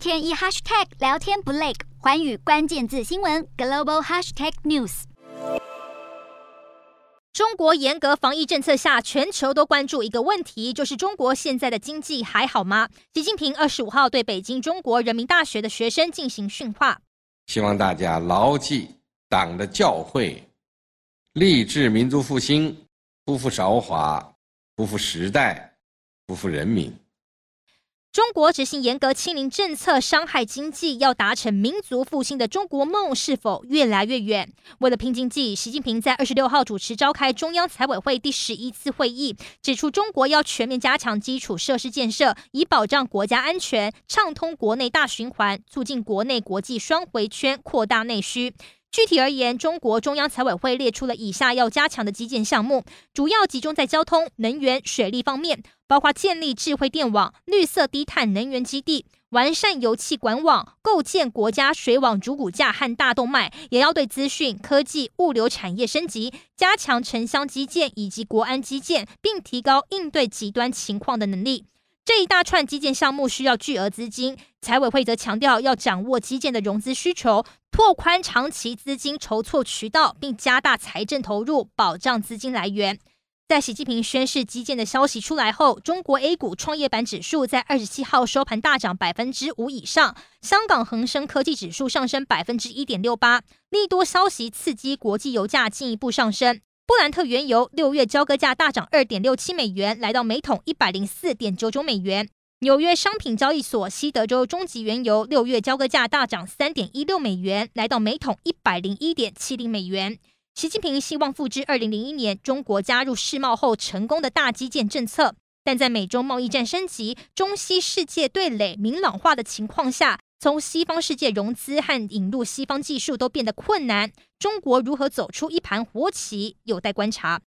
天一 hashtag 聊天不累，寰宇关键字新闻 global hashtag news。中国严格防疫政策下，全球都关注一个问题，就是中国现在的经济还好吗？习近平二十五号对北京中国人民大学的学生进行训话，希望大家牢记党的教诲，立志民族复兴，不负韶华，不负时代，不负人民。中国执行严格清零政策，伤害经济，要达成民族复兴的中国梦是否越来越远？为了拼经济，习近平在二十六号主持召开中央财委会第十一次会议，指出中国要全面加强基础设施建设，以保障国家安全，畅通国内大循环，促进国内国际双回圈，扩大内需。具体而言，中国中央财委会列出了以下要加强的基建项目，主要集中在交通、能源、水利方面，包括建立智慧电网、绿色低碳能源基地，完善油气管网，构建国家水网主骨架和大动脉，也要对资讯科技、物流产业升级，加强城乡基建以及国安基建，并提高应对极端情况的能力。这一大串基建项目需要巨额资金，财委会则强调要掌握基建的融资需求，拓宽长期资金筹措渠道，并加大财政投入，保障资金来源。在习近平宣示基建的消息出来后，中国 A 股创业板指数在二十七号收盘大涨百分之五以上，香港恒生科技指数上升百分之一点六八，利多消息刺激国际油价进一步上升。布兰特原油六月交割价大涨二点六七美元，来到每桶一百零四点九九美元。纽约商品交易所西德州中级原油六月交割价大涨三点一六美元，来到每桶一百零一点七零美元。习近平希望复制二零零一年中国加入世贸后成功的大基建政策，但在美中贸易战升级、中西世界对垒明朗化的情况下。从西方世界融资和引入西方技术都变得困难，中国如何走出一盘活棋，有待观察。